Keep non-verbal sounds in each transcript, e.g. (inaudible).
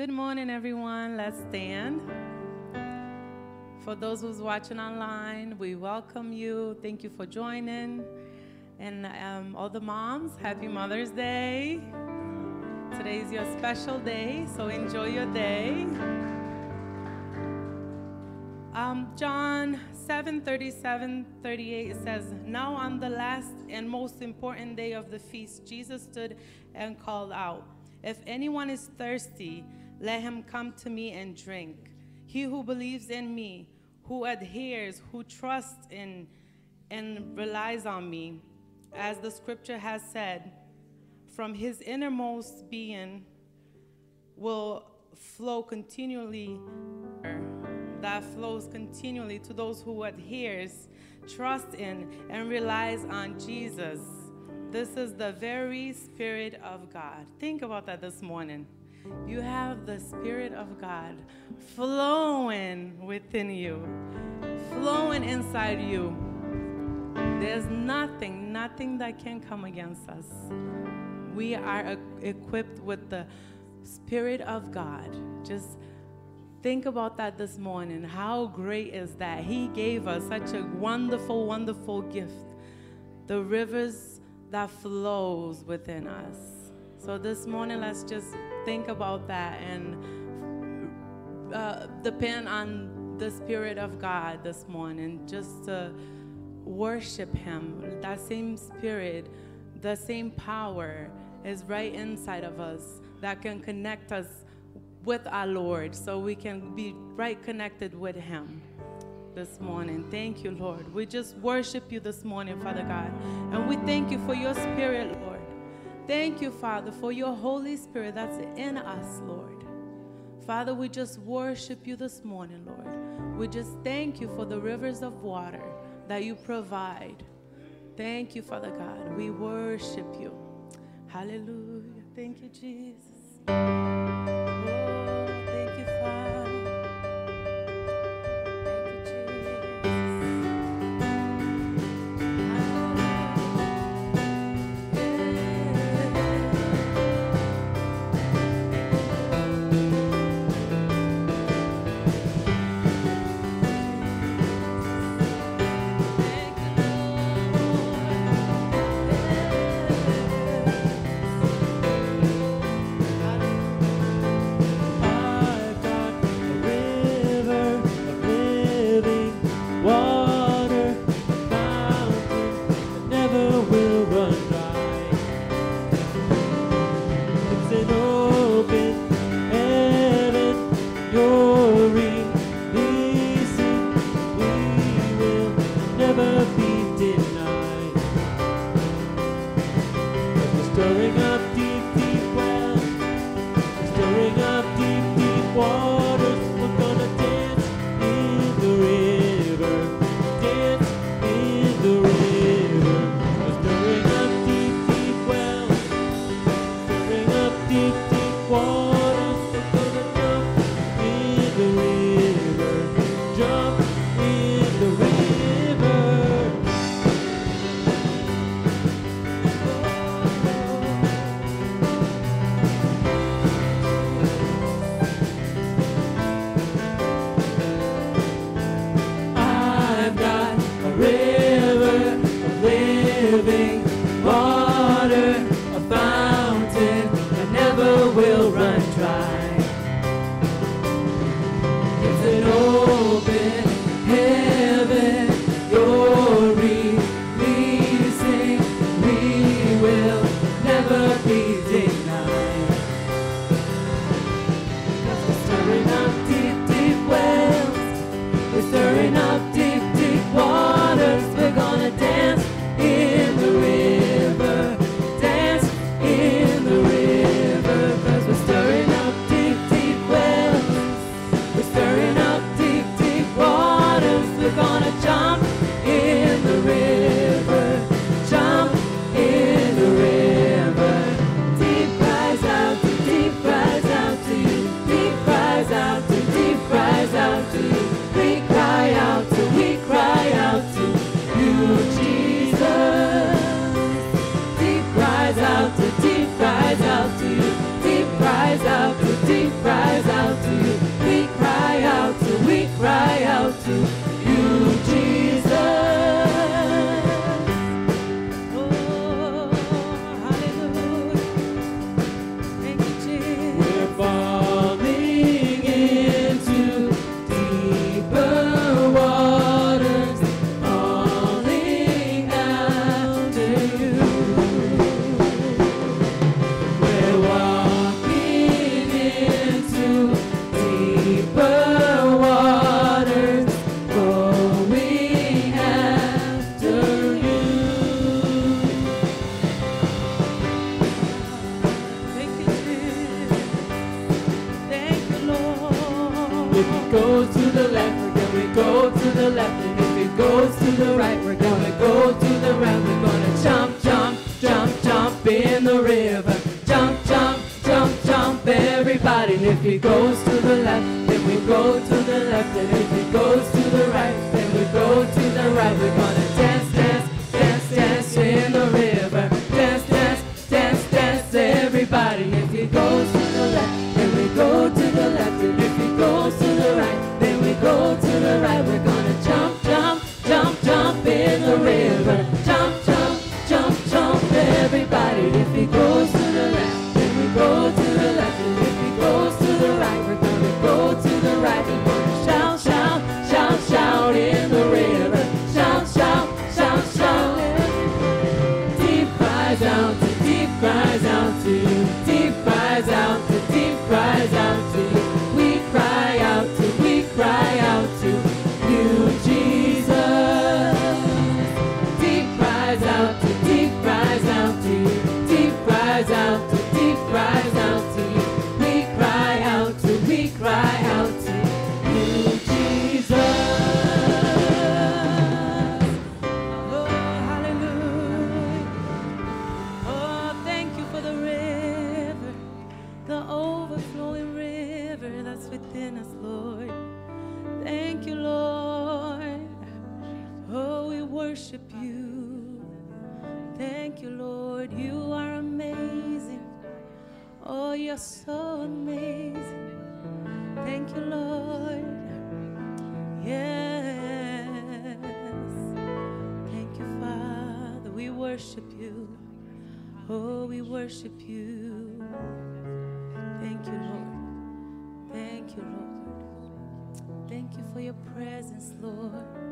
Good morning, everyone. Let's stand. For those who's watching online, we welcome you. Thank you for joining. And um, all the moms, happy Mother's Day. Today is your special day, so enjoy your day. Um, John 7 37 38 says, Now on the last and most important day of the feast, Jesus stood and called out, If anyone is thirsty, let him come to me and drink. He who believes in me, who adheres, who trusts in and relies on me, as the scripture has said, from his innermost being will flow continually that flows continually to those who adheres, trust in, and relies on Jesus. This is the very Spirit of God. Think about that this morning. You have the Spirit of God flowing within you, flowing inside you. There's nothing, nothing that can come against us. We are equipped with the Spirit of God. Just Think about that this morning. How great is that? He gave us such a wonderful, wonderful gift. The rivers that flows within us. So this morning, let's just think about that and uh, depend on the Spirit of God this morning, just to worship Him. That same Spirit, the same power is right inside of us that can connect us with our Lord so we can be right connected with Him this morning. Thank you, Lord. We just worship you this morning, Father God. And we thank you for your Spirit, Lord. Thank you, Father, for your Holy Spirit that's in us, Lord. Father, we just worship you this morning, Lord. We just thank you for the rivers of water that you provide. Thank you, Father God. We worship you. Hallelujah. Thank you, Jesus. worship you. Thank you, Lord. Thank you, Lord. Thank you for your presence, Lord.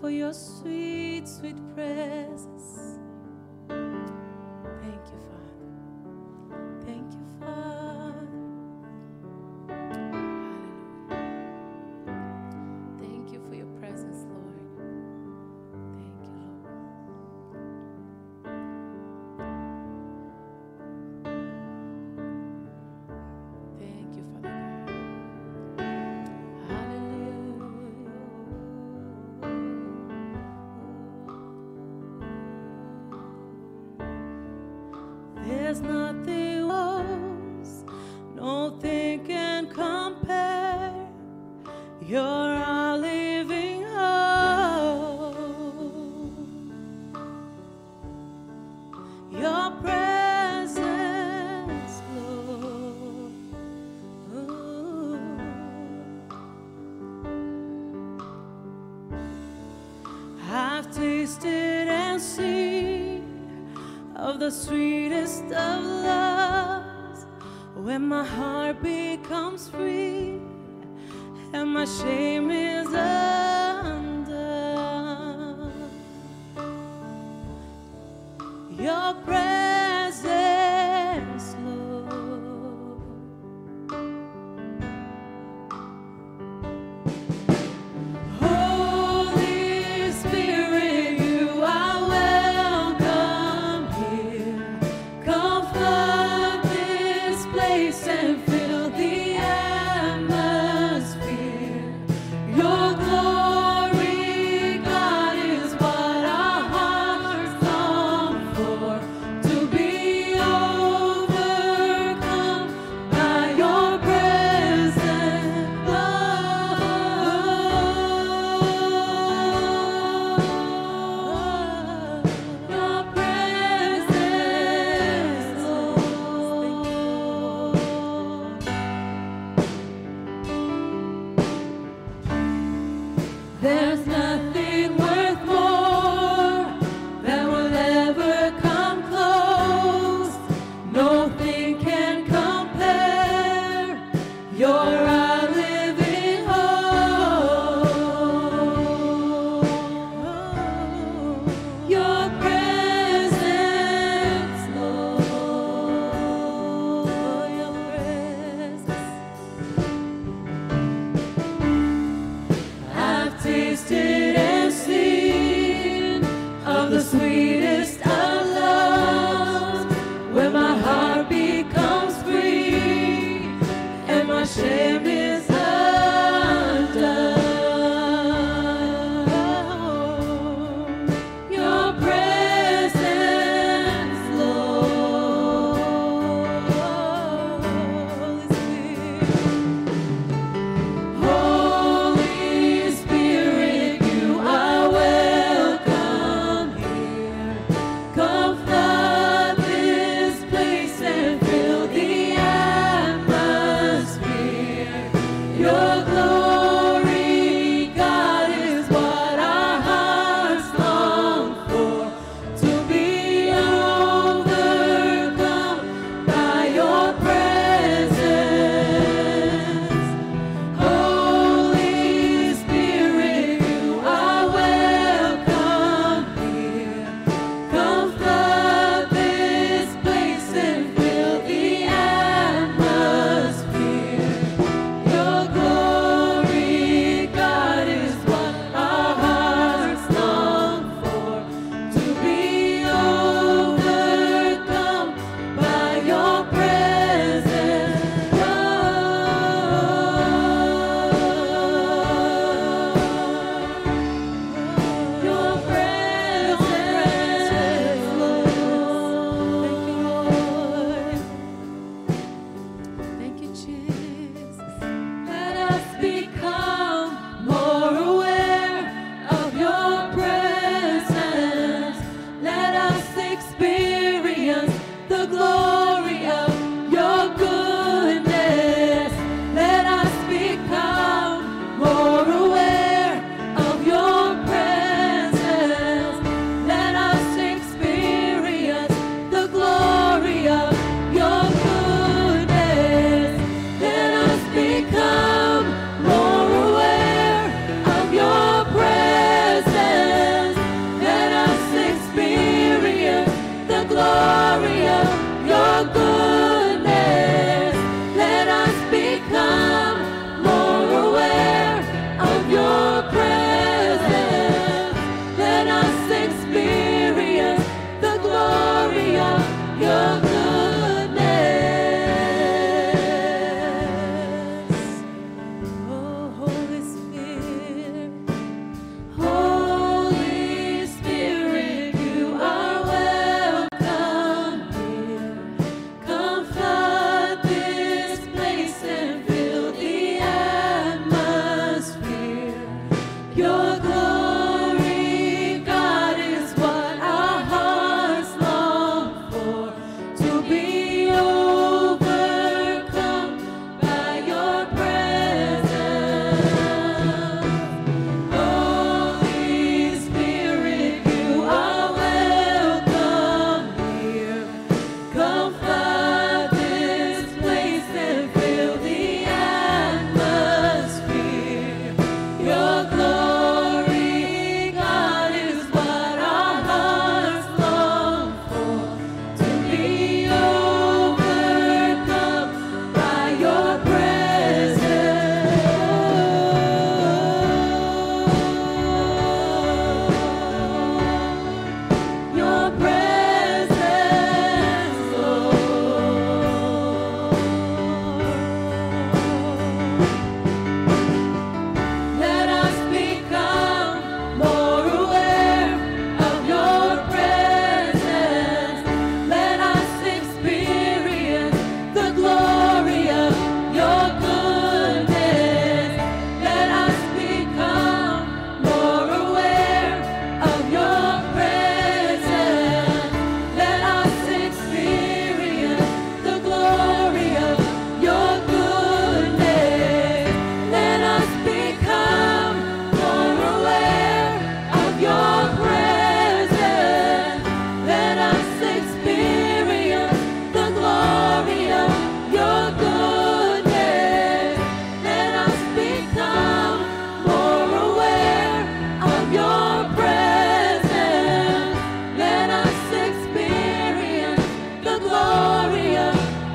For your sweet,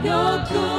your good.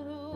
Hallelujah.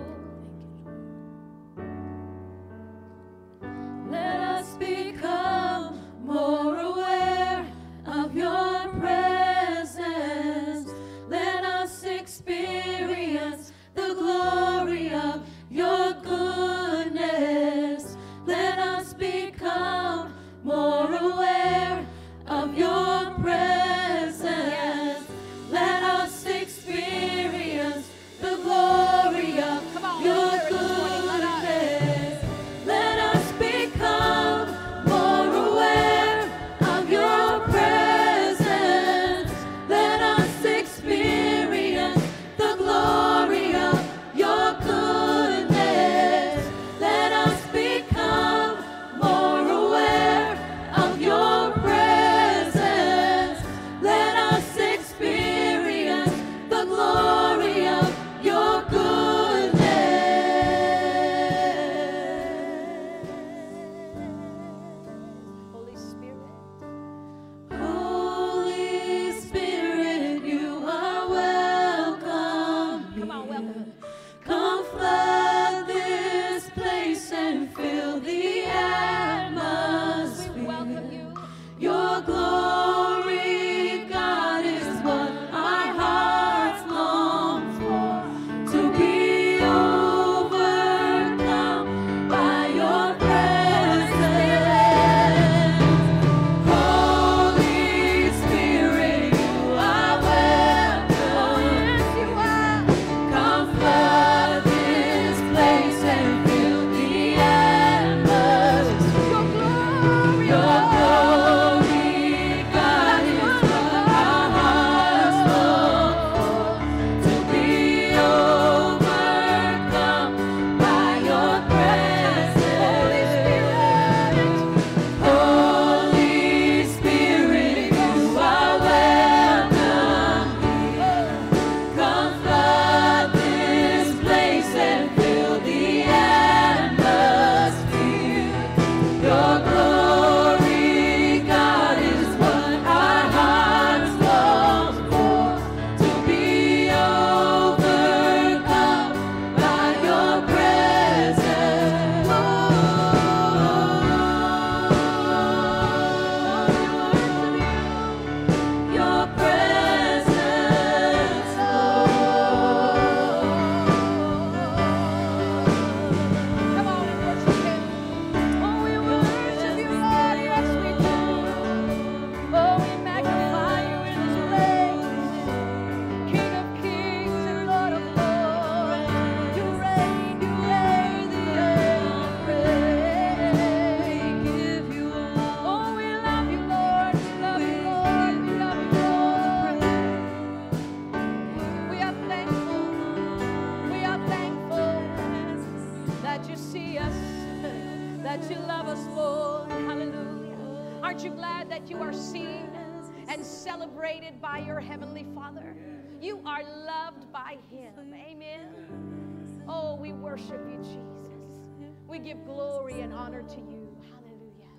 Worship you, Jesus. We give glory and honor to you. Hallelujah.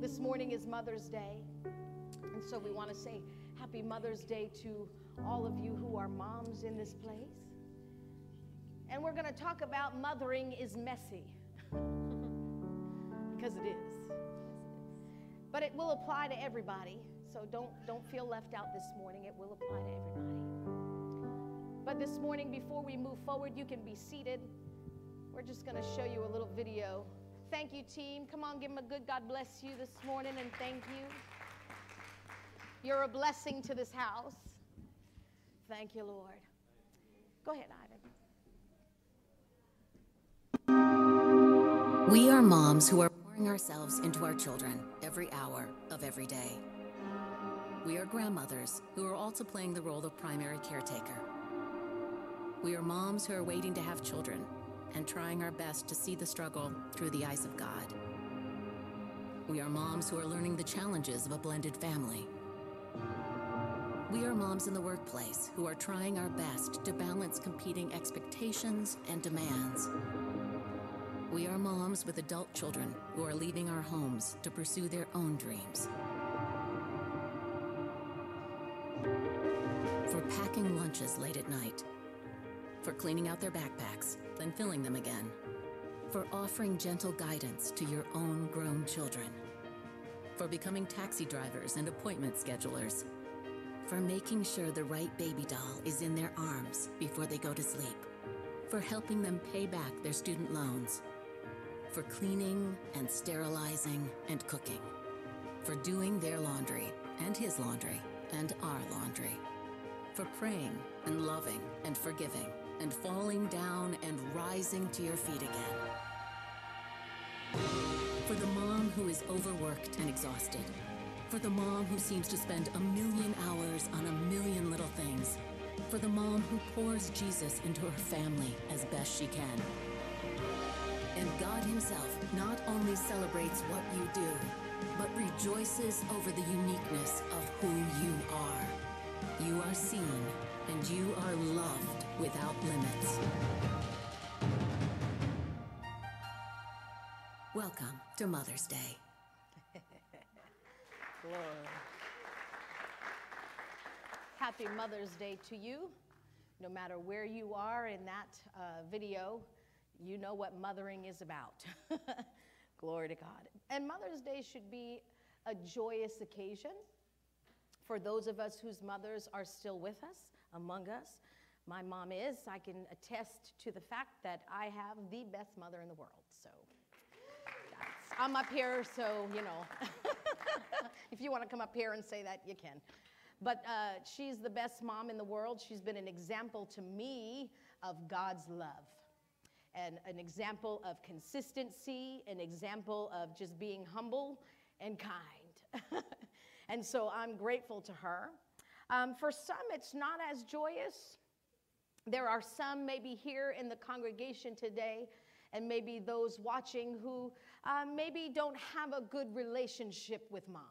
This morning is Mother's Day. And so we want to say Happy Mother's Day to all of you who are moms in this place. And we're going to talk about mothering is messy. (laughs) because it is. But it will apply to everybody. So don't don't feel left out this morning. It will apply to everybody. But this morning before we move forward, you can be seated. We're just going to show you a little video. Thank you team. Come on, give them a good God bless you this morning and thank you. You're a blessing to this house. Thank you, Lord. Go ahead, Ivan. We are moms who are pouring ourselves into our children every hour of every day. We are grandmothers who are also playing the role of primary caretaker. We are moms who are waiting to have children and trying our best to see the struggle through the eyes of God. We are moms who are learning the challenges of a blended family. We are moms in the workplace who are trying our best to balance competing expectations and demands. We are moms with adult children who are leaving our homes to pursue their own dreams. For packing lunches late at night, for cleaning out their backpacks, then filling them again, for offering gentle guidance to your own grown children, for becoming taxi drivers and appointment schedulers, for making sure the right baby doll is in their arms before they go to sleep, for helping them pay back their student loans, for cleaning and sterilizing and cooking, for doing their laundry and his laundry and our laundry, for praying and loving and forgiving and falling down and rising to your feet again. For the mom who is overworked and exhausted. For the mom who seems to spend a million hours on a million little things. For the mom who pours Jesus into her family as best she can. And God Himself not only celebrates what you do, but rejoices over the uniqueness of who you are. You are seen and you are loved without limits. Welcome to Mother's Day. (laughs) Happy Mother's Day to you. No matter where you are in that uh, video, you know what mothering is about. (laughs) Glory to God. And Mother's Day should be a joyous occasion for those of us whose mothers are still with us, among us. My mom is. I can attest to the fact that I have the best mother in the world. So I'm up here, so you know. (laughs) if you want to come up here and say that, you can. But uh, she's the best mom in the world. She's been an example to me of God's love and an example of consistency, an example of just being humble and kind. (laughs) and so I'm grateful to her. Um, for some, it's not as joyous. There are some maybe here in the congregation today, and maybe those watching who uh, maybe don't have a good relationship with mom.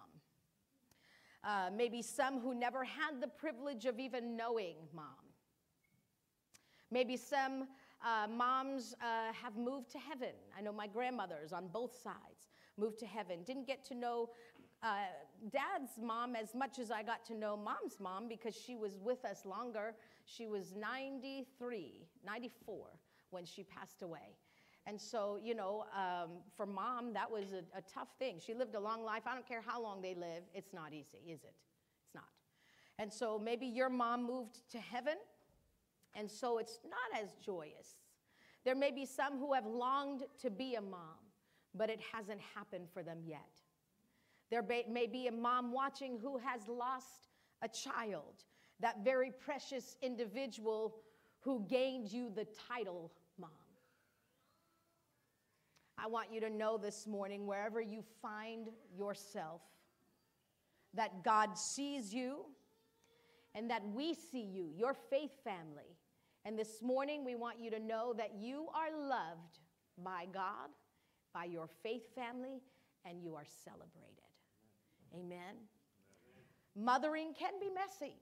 Uh, maybe some who never had the privilege of even knowing mom. Maybe some uh, moms uh, have moved to heaven. I know my grandmothers on both sides moved to heaven. Didn't get to know uh, dad's mom as much as I got to know mom's mom because she was with us longer. She was 93, 94 when she passed away. And so, you know, um, for mom, that was a, a tough thing. She lived a long life. I don't care how long they live, it's not easy, is it? It's not. And so maybe your mom moved to heaven, and so it's not as joyous. There may be some who have longed to be a mom, but it hasn't happened for them yet. There may be a mom watching who has lost a child, that very precious individual who gained you the title mom. I want you to know this morning, wherever you find yourself, that God sees you and that we see you, your faith family. And this morning, we want you to know that you are loved by God, by your faith family, and you are celebrated. Amen. Mothering can be messy.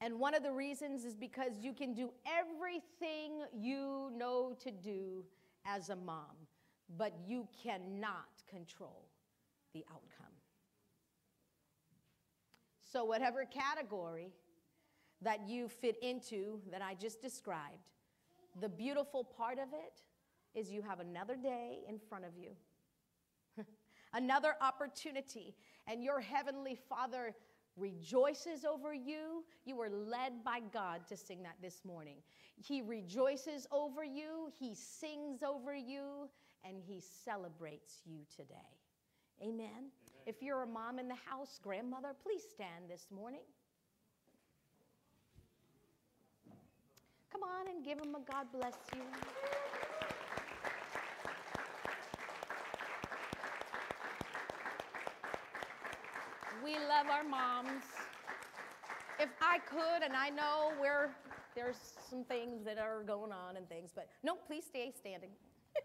And one of the reasons is because you can do everything you know to do as a mom, but you cannot control the outcome. So, whatever category that you fit into that I just described, the beautiful part of it is you have another day in front of you, (laughs) another opportunity, and your heavenly Father rejoices over you. You were led by God to sing that this morning. He rejoices over you, He sings over you, and He celebrates you today. Amen. Amen. If you're a mom in the house, grandmother, please stand this morning. Come on and give him a God bless you. We love our moms. If I could, and I know where there's some things that are going on and things, but no, please stay standing.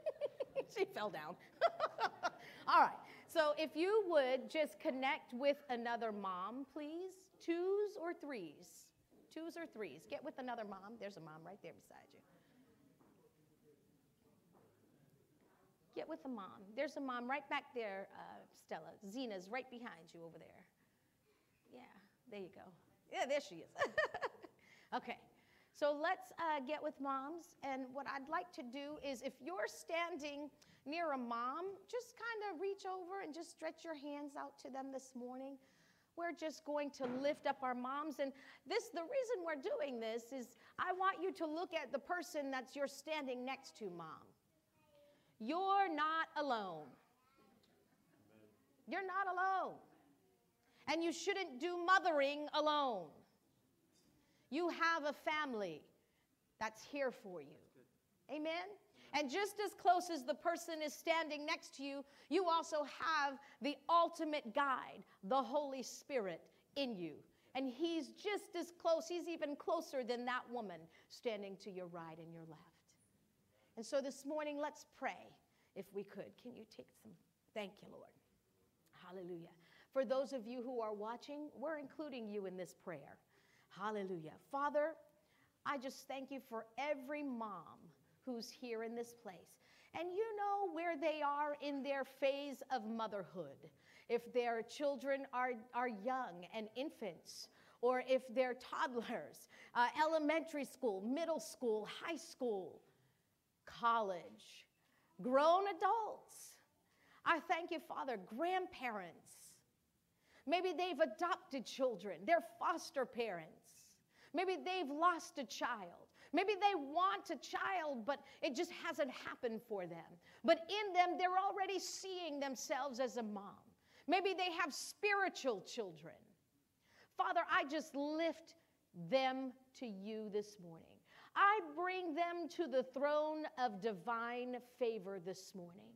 (laughs) she fell down. (laughs) All right. So if you would just connect with another mom, please, twos or threes. Twos or threes. Get with another mom. There's a mom right there beside you. Get with a mom. There's a mom right back there, uh, Stella. Zena's right behind you over there. Yeah, there you go. Yeah, there she is. (laughs) okay. So let's uh, get with moms. And what I'd like to do is if you're standing near a mom, just kind of reach over and just stretch your hands out to them this morning. We're just going to lift up our moms. And this, the reason we're doing this is I want you to look at the person that's you're standing next to, mom. You're not alone. You're not alone. And you shouldn't do mothering alone. You have a family that's here for you. Amen? And just as close as the person is standing next to you, you also have the ultimate guide, the Holy Spirit, in you. And he's just as close, he's even closer than that woman standing to your right and your left. And so this morning, let's pray if we could. Can you take some? Thank you, Lord. Hallelujah. For those of you who are watching, we're including you in this prayer. Hallelujah. Father, I just thank you for every mom who's here in this place. And you know where they are in their phase of motherhood. If their children are, are young and infants, or if they're toddlers, uh, elementary school, middle school, high school, college, grown adults. I thank you, Father, grandparents. Maybe they've adopted children, they're foster parents. Maybe they've lost a child. Maybe they want a child, but it just hasn't happened for them. But in them, they're already seeing themselves as a mom. Maybe they have spiritual children. Father, I just lift them to you this morning. I bring them to the throne of divine favor this morning.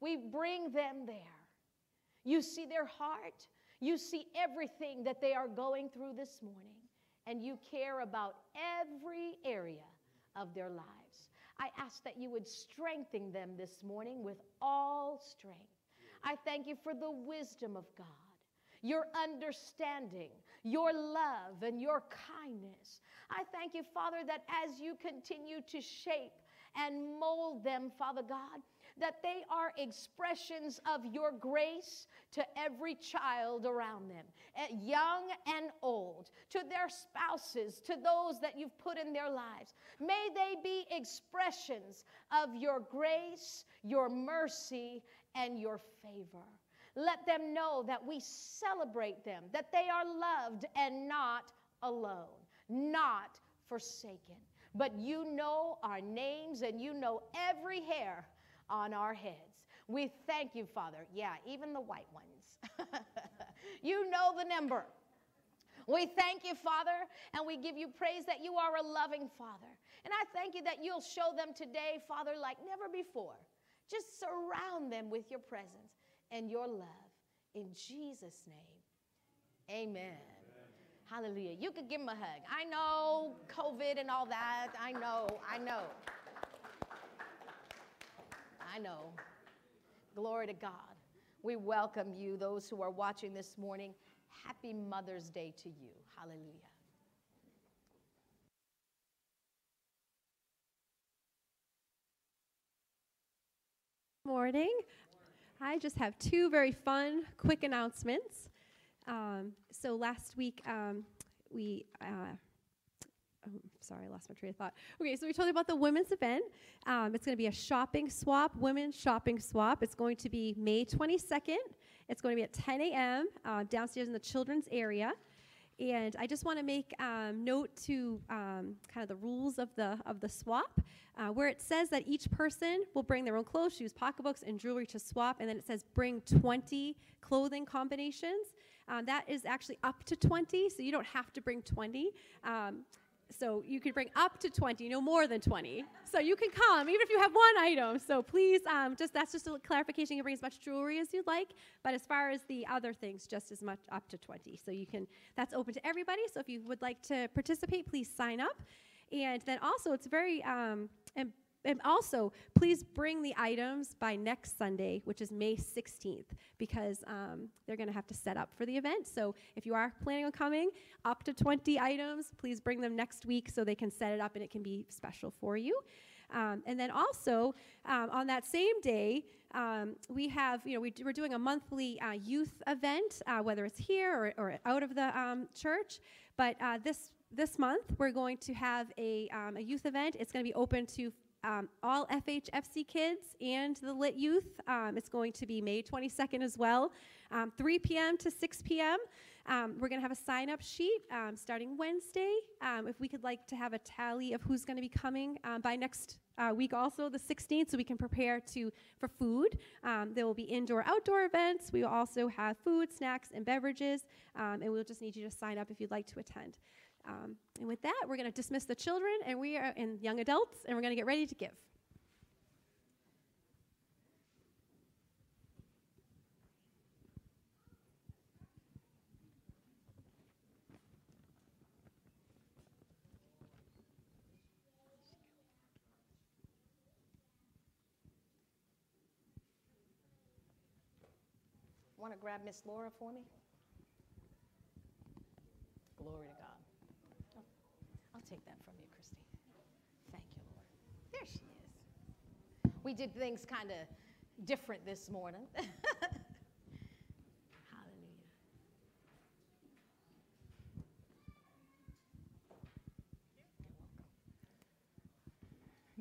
We bring them there. You see their heart, you see everything that they are going through this morning and you care about every area of their lives. I ask that you would strengthen them this morning with all strength. I thank you for the wisdom of God, your understanding, your love, and your kindness. I thank you, Father, that as you continue to shape and mold them, Father God, that they are expressions of your grace to every child around them, eh, young and old, to their spouses, to those that you've put in their lives. May they be expressions of your grace, your mercy, and your favor. Let them know that we celebrate them, that they are loved and not alone, not forsaken. But you know our names and you know every hair on our heads. We thank you, Father. Yeah, even the white ones. (laughs) you know the number. We thank you, Father, and we give you praise that you are a loving Father. And I thank you that you'll show them today, Father, like never before. Just surround them with your presence and your love. In Jesus' name, amen. Hallelujah. You could give him a hug. I know COVID and all that. I know, I know. I know. Glory to God. We welcome you, those who are watching this morning. Happy Mother's Day to you. Hallelujah. Morning. I just have two very fun, quick announcements. Um, so last week, um, we uh, oh, sorry, I lost my train of thought. Okay, so we told you about the women's event. Um, it's going to be a shopping swap, women's shopping swap. It's going to be May 22nd. It's going to be at 10 a.m. Uh, downstairs in the children's area. And I just want to make um, note to um, kind of the rules of the of the swap, uh, where it says that each person will bring their own clothes, shoes, pocketbooks, and jewelry to swap, and then it says bring 20 clothing combinations. Um, that is actually up to 20, so you don't have to bring 20. Um, so you can bring up to 20, no more than 20. So you can come, even if you have one item. So please, um, just that's just a clarification. You can bring as much jewelry as you'd like, but as far as the other things, just as much up to 20. So you can, that's open to everybody. So if you would like to participate, please sign up. And then also, it's very um, and also, please bring the items by next Sunday, which is May 16th, because um, they're going to have to set up for the event. So if you are planning on coming, up to 20 items, please bring them next week so they can set it up and it can be special for you. Um, and then also um, on that same day, um, we have, you know, we, we're doing a monthly uh, youth event, uh, whether it's here or, or out of the um, church. But uh, this this month, we're going to have a, um, a youth event. It's going to be open to um, all FHFC kids and the lit youth. Um, it's going to be May 22nd as well, um, 3 p.m. to 6 p.m. Um, we're going to have a sign up sheet um, starting Wednesday. Um, if we could like to have a tally of who's going to be coming by next uh, week, also the 16th, so we can prepare to for food. There will be indoor outdoor events. We will also have food, snacks, and beverages, and we'll just need you to sign up if you'd like to attend. Um, and with that, we're going to dismiss the children and we are and young adults, and we're going to get ready to give. Want to grab Miss Laura for me? Glory to God. I'll take that from you, Christy. Thank you, Lord. There she is. We did things kind of different this morning. (laughs) Hallelujah.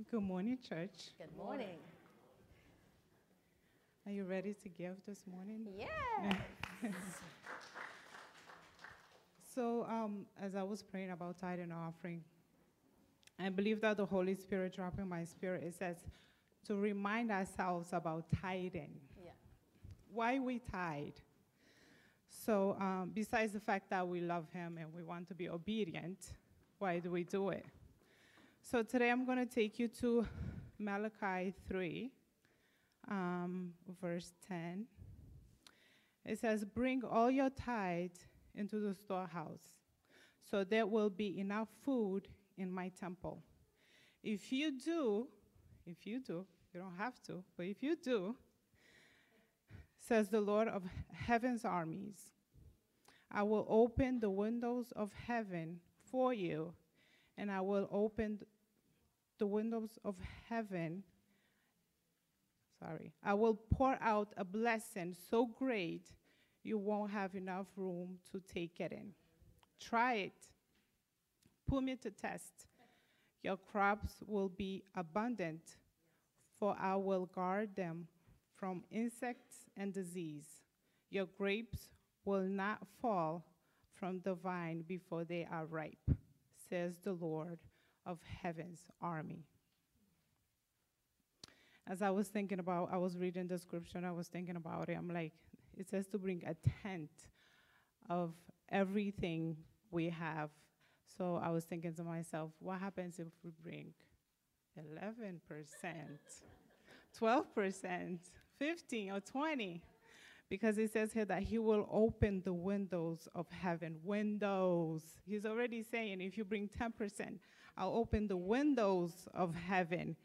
Good morning, church. Good morning. Are you ready to give this morning? Yeah. (laughs) So, um, as I was praying about tithe and offering, I believe that the Holy Spirit dropped in my spirit. It says to remind ourselves about tithing. Yeah. Why we tithe. So, um, besides the fact that we love Him and we want to be obedient, why do we do it? So, today I'm going to take you to Malachi 3, um, verse 10. It says, Bring all your tithe into the storehouse, so there will be enough food in my temple. If you do, if you do, you don't have to, but if you do, says the Lord of heaven's armies, I will open the windows of heaven for you, and I will open th- the windows of heaven. Sorry, I will pour out a blessing so great you won't have enough room to take it in. Try it. Put me to test. Your crops will be abundant, for I will guard them from insects and disease. Your grapes will not fall from the vine before they are ripe, says the Lord of heaven's army. As I was thinking about, I was reading the scripture, and I was thinking about it. I'm like, it says to bring a tenth of everything we have. So I was thinking to myself, what happens if we bring 11%, 12%, 15 or 20? Because it says here that he will open the windows of heaven. Windows. He's already saying if you bring 10%, I'll open the windows of heaven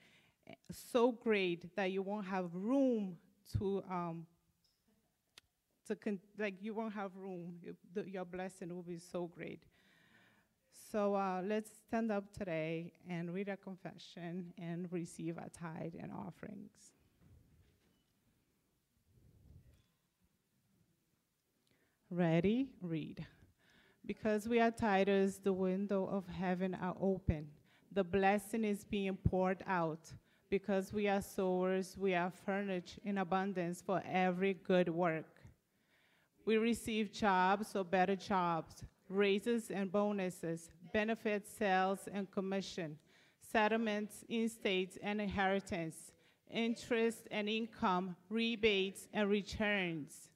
eh, so great that you won't have room to um, to con- like you won't have room. Your blessing will be so great. So uh, let's stand up today and read a confession and receive our tithe and offerings. Ready? Read. Because we are tithers, the window of heaven are open. The blessing is being poured out. Because we are sowers, we are furnished in abundance for every good work. We receive jobs or better jobs, raises and bonuses, benefits, sales and commission, settlements, estates and inheritance, interest and income, rebates and returns.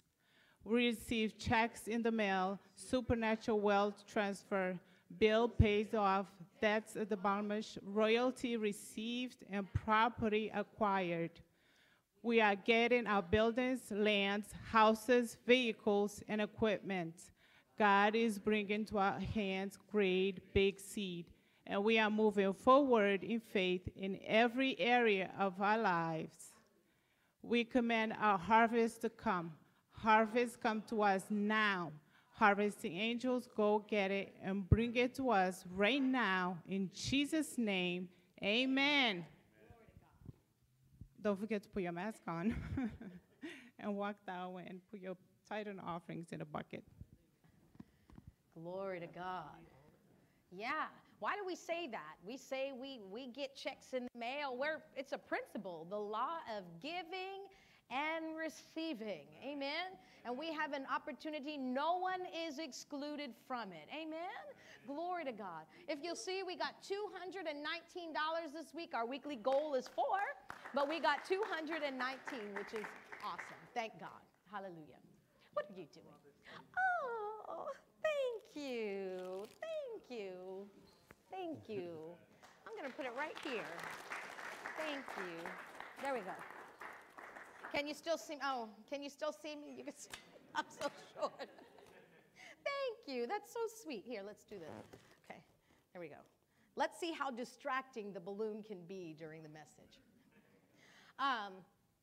We receive checks in the mail, supernatural wealth transfer, bill pays off, debts abolished, royalty received, and property acquired. We are getting our buildings, lands, houses, vehicles, and equipment. God is bringing to our hands great big seed, and we are moving forward in faith in every area of our lives. We command our harvest to come. Harvest come to us now. Harvesting angels, go get it and bring it to us right now in Jesus' name. Amen. Don't forget to put your mask on (laughs) and walk that way and put your tithe and offerings in a bucket. Glory to God. Yeah. Why do we say that? We say we, we get checks in the mail where it's a principle, the law of giving and receiving. Amen. And we have an opportunity. No one is excluded from it. Amen. Glory to God. If you'll see, we got $219 this week. Our weekly goal is four, but we got 219, which is awesome. Thank God. Hallelujah. What are you doing? Oh, thank you. Thank you. Thank you. I'm going to put it right here. Thank you. There we go. Can you still see? me? Oh, can you still see me? You can. See, (laughs) I'm so short. Thank you. That's so sweet. Here, let's do this. Okay, there we go. Let's see how distracting the balloon can be during the message. Um,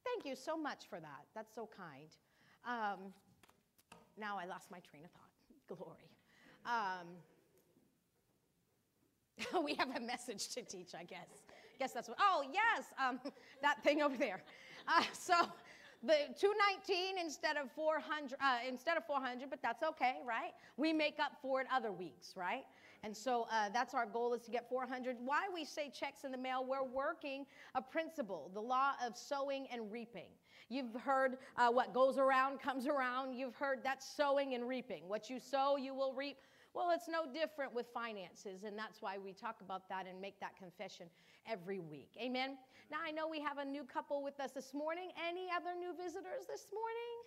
thank you so much for that. That's so kind. Um, now I lost my train of thought. (laughs) Glory. Um, (laughs) we have a message to teach, I guess. Guess that's what. Oh yes, um, (laughs) that thing over there. Uh, so the 219 instead of 400 uh, instead of 400 but that's okay right we make up for it other weeks right and so uh, that's our goal is to get 400 why we say checks in the mail we're working a principle the law of sowing and reaping you've heard uh, what goes around comes around you've heard that sowing and reaping what you sow you will reap well, it's no different with finances, and that's why we talk about that and make that confession every week. Amen. Now, I know we have a new couple with us this morning. Any other new visitors this morning?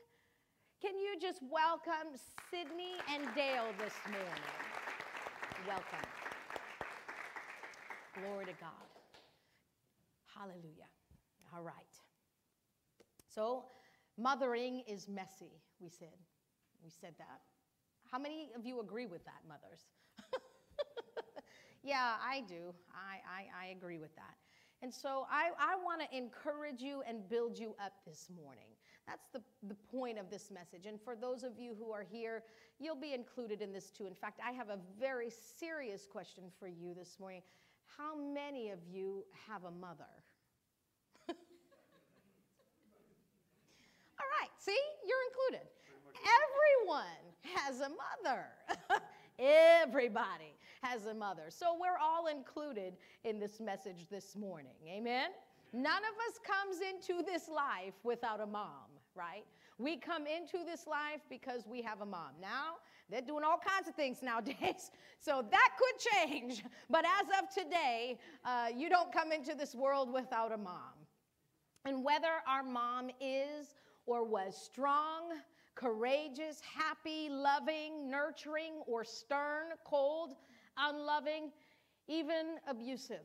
Can you just welcome Sydney and Dale this morning? Welcome. Glory to God. Hallelujah. All right. So, mothering is messy, we said. We said that. How many of you agree with that, mothers? (laughs) yeah, I do. I, I, I, agree with that. And so I, I want to encourage you and build you up this morning. That's the, the point of this message. And for those of you who are here, you'll be included in this too. In fact, I have a very serious question for you this morning. How many of you have a mother? (laughs) All right, see, you're included. Everyone has a mother. (laughs) Everybody has a mother. So we're all included in this message this morning. Amen? None of us comes into this life without a mom, right? We come into this life because we have a mom. Now, they're doing all kinds of things (laughs) nowadays, so that could change. But as of today, uh, you don't come into this world without a mom. And whether our mom is or was strong, courageous, happy, loving, nurturing, or stern, cold, unloving, even abusive.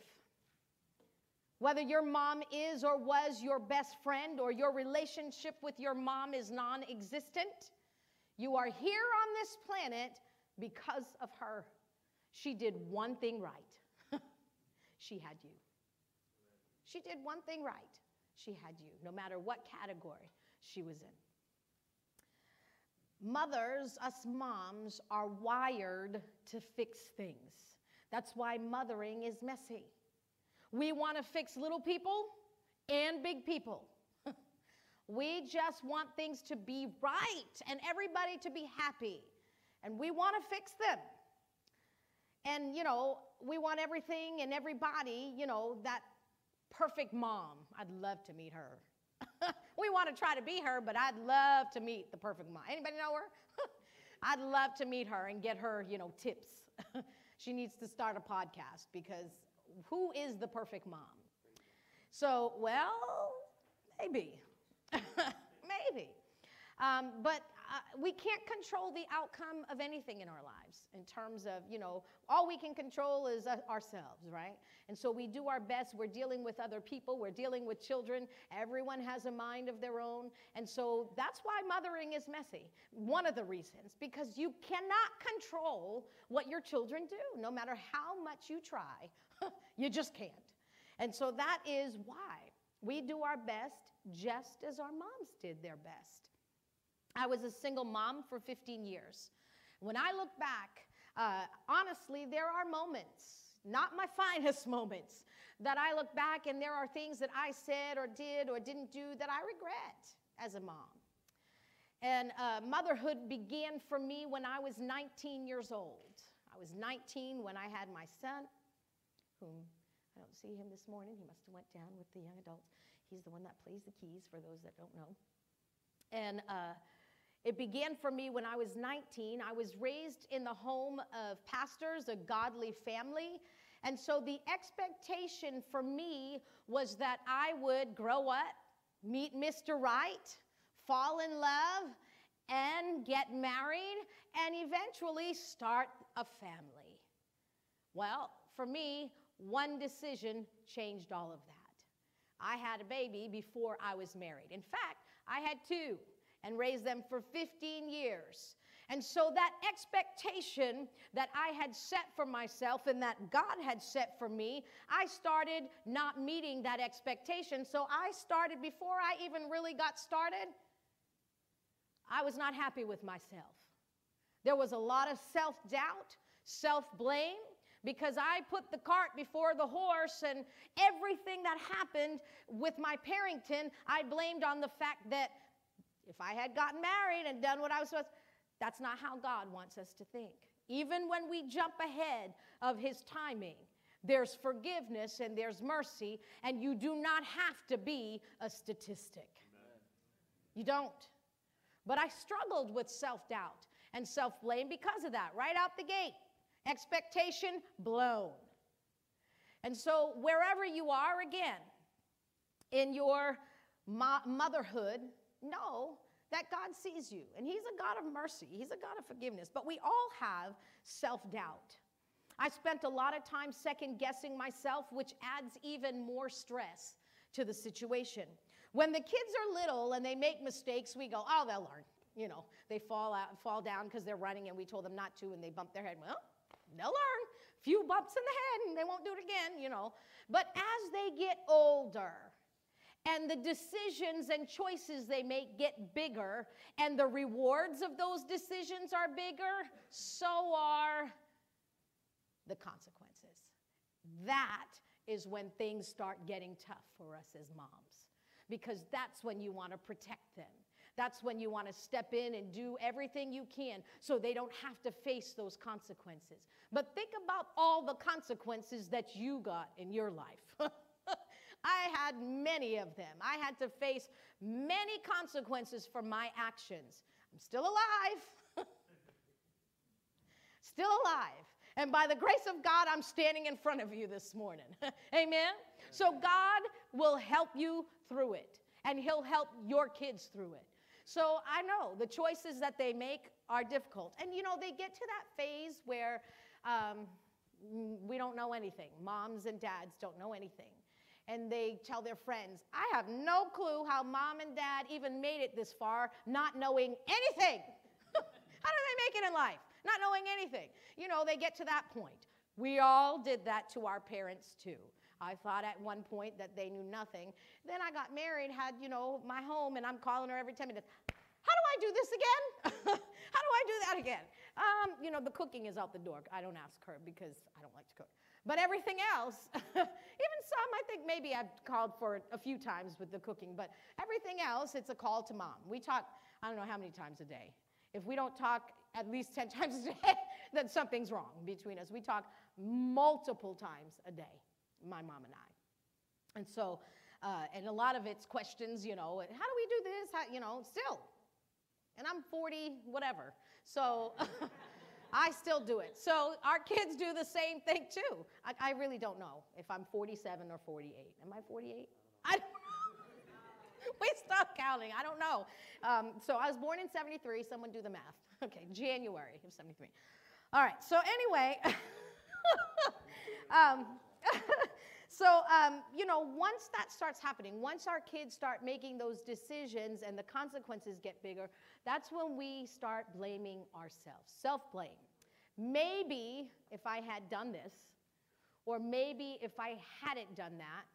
Whether your mom is or was your best friend or your relationship with your mom is non existent, you are here on this planet because of her. She did one thing right. (laughs) she had you. She did one thing right. She had you, no matter what category she was in. Mothers, us moms, are wired to fix things. That's why mothering is messy. We want to fix little people and big people. (laughs) we just want things to be right and everybody to be happy. And we want to fix them. And, you know, we want everything and everybody, you know, that perfect mom. I'd love to meet her. (laughs) we want to try to be her, but I'd love to meet the perfect mom. Anybody know her? (laughs) I'd love to meet her and get her, you know, tips. she needs to start a podcast because who is the perfect mom? So, well, maybe. (laughs) maybe. Um, but we can't control the outcome of anything in our lives in terms of, you know, all we can control is uh, ourselves, right? And so we do our best. We're dealing with other people, we're dealing with children. Everyone has a mind of their own. And so that's why mothering is messy. One of the reasons, because you cannot control what your children do, no matter how much you try. (laughs) you just can't. And so that is why we do our best just as our moms did their best. I was a single mom for 15 years. When I look back, uh, honestly, there are moments, not my (laughs) finest moments, that I look back and there are things that I said or did or didn't do that I regret as a mom. And uh, motherhood began for me when I was 19 years old. I was 19 when I had my son, whom I don't see him this morning. He must have went down with the young adults. He's the one that plays the keys for those that don't know. And uh, it began for me when I was 19. I was raised in the home of pastors, a godly family. And so the expectation for me was that I would grow up, meet Mr. Right, fall in love, and get married, and eventually start a family. Well, for me, one decision changed all of that. I had a baby before I was married. In fact, I had two and raised them for 15 years. And so that expectation that I had set for myself and that God had set for me, I started not meeting that expectation. So I started, before I even really got started, I was not happy with myself. There was a lot of self doubt, self blame, because I put the cart before the horse, and everything that happened with my parenting, I blamed on the fact that if I had gotten married and done what I was supposed that's not how God wants us to think. Even when we jump ahead of His timing, there's forgiveness and there's mercy, and you do not have to be a statistic. Amen. You don't. But I struggled with self doubt and self blame because of that, right out the gate. Expectation blown. And so, wherever you are again in your mo- motherhood, know that God sees you. And He's a God of mercy, He's a God of forgiveness. But we all have self doubt. I spent a lot of time second guessing myself, which adds even more stress to the situation. When the kids are little and they make mistakes, we go, oh, they'll learn. You know, they fall out, fall down because they're running and we told them not to and they bump their head. Well, they'll learn. Few bumps in the head and they won't do it again, you know. But as they get older, and the decisions and choices they make get bigger, and the rewards of those decisions are bigger, so are the consequences. That is when things start getting tough for us as moms, because that's when you want to protect them. That's when you want to step in and do everything you can so they don't have to face those consequences. But think about all the consequences that you got in your life. (laughs) I had many of them. I had to face many consequences for my actions. I'm still alive. (laughs) still alive. And by the grace of God, I'm standing in front of you this morning. (laughs) Amen? So God will help you through it, and He'll help your kids through it. So I know the choices that they make are difficult. And you know, they get to that phase where um, we don't know anything. Moms and dads don't know anything. And they tell their friends, I have no clue how mom and dad even made it this far, not knowing anything. (laughs) how do they make it in life? Not knowing anything. You know, they get to that point. We all did that to our parents too. I thought at one point that they knew nothing. Then I got married, had, you know, my home, and I'm calling her every 10 minutes. How do I do this again? (laughs) How do I do that again? Um, you know, the cooking is out the door. I don't ask her because I don't like to cook. But everything else, (laughs) even some, I think maybe I've called for a few times with the cooking, but everything else, it's a call to mom. We talk, I don't know how many times a day. If we don't talk at least 10 (laughs) times a day, then something's wrong between us. We talk multiple times a day my mom and I. And so, uh, and a lot of it's questions, you know, how do we do this? How, you know, still. And I'm 40, whatever. So (laughs) I still do it. So our kids do the same thing too. I, I, really don't know if I'm 47 or 48. Am I 48? I don't (laughs) we stopped counting. I don't know. Um, so I was born in 73. Someone do the math. (laughs) Okay, January of 73. All right. So anyway, (laughs) um, so, um, you know, once that starts happening, once our kids start making those decisions and the consequences get bigger, that's when we start blaming ourselves, self blame. Maybe if I had done this, or maybe if I hadn't done that,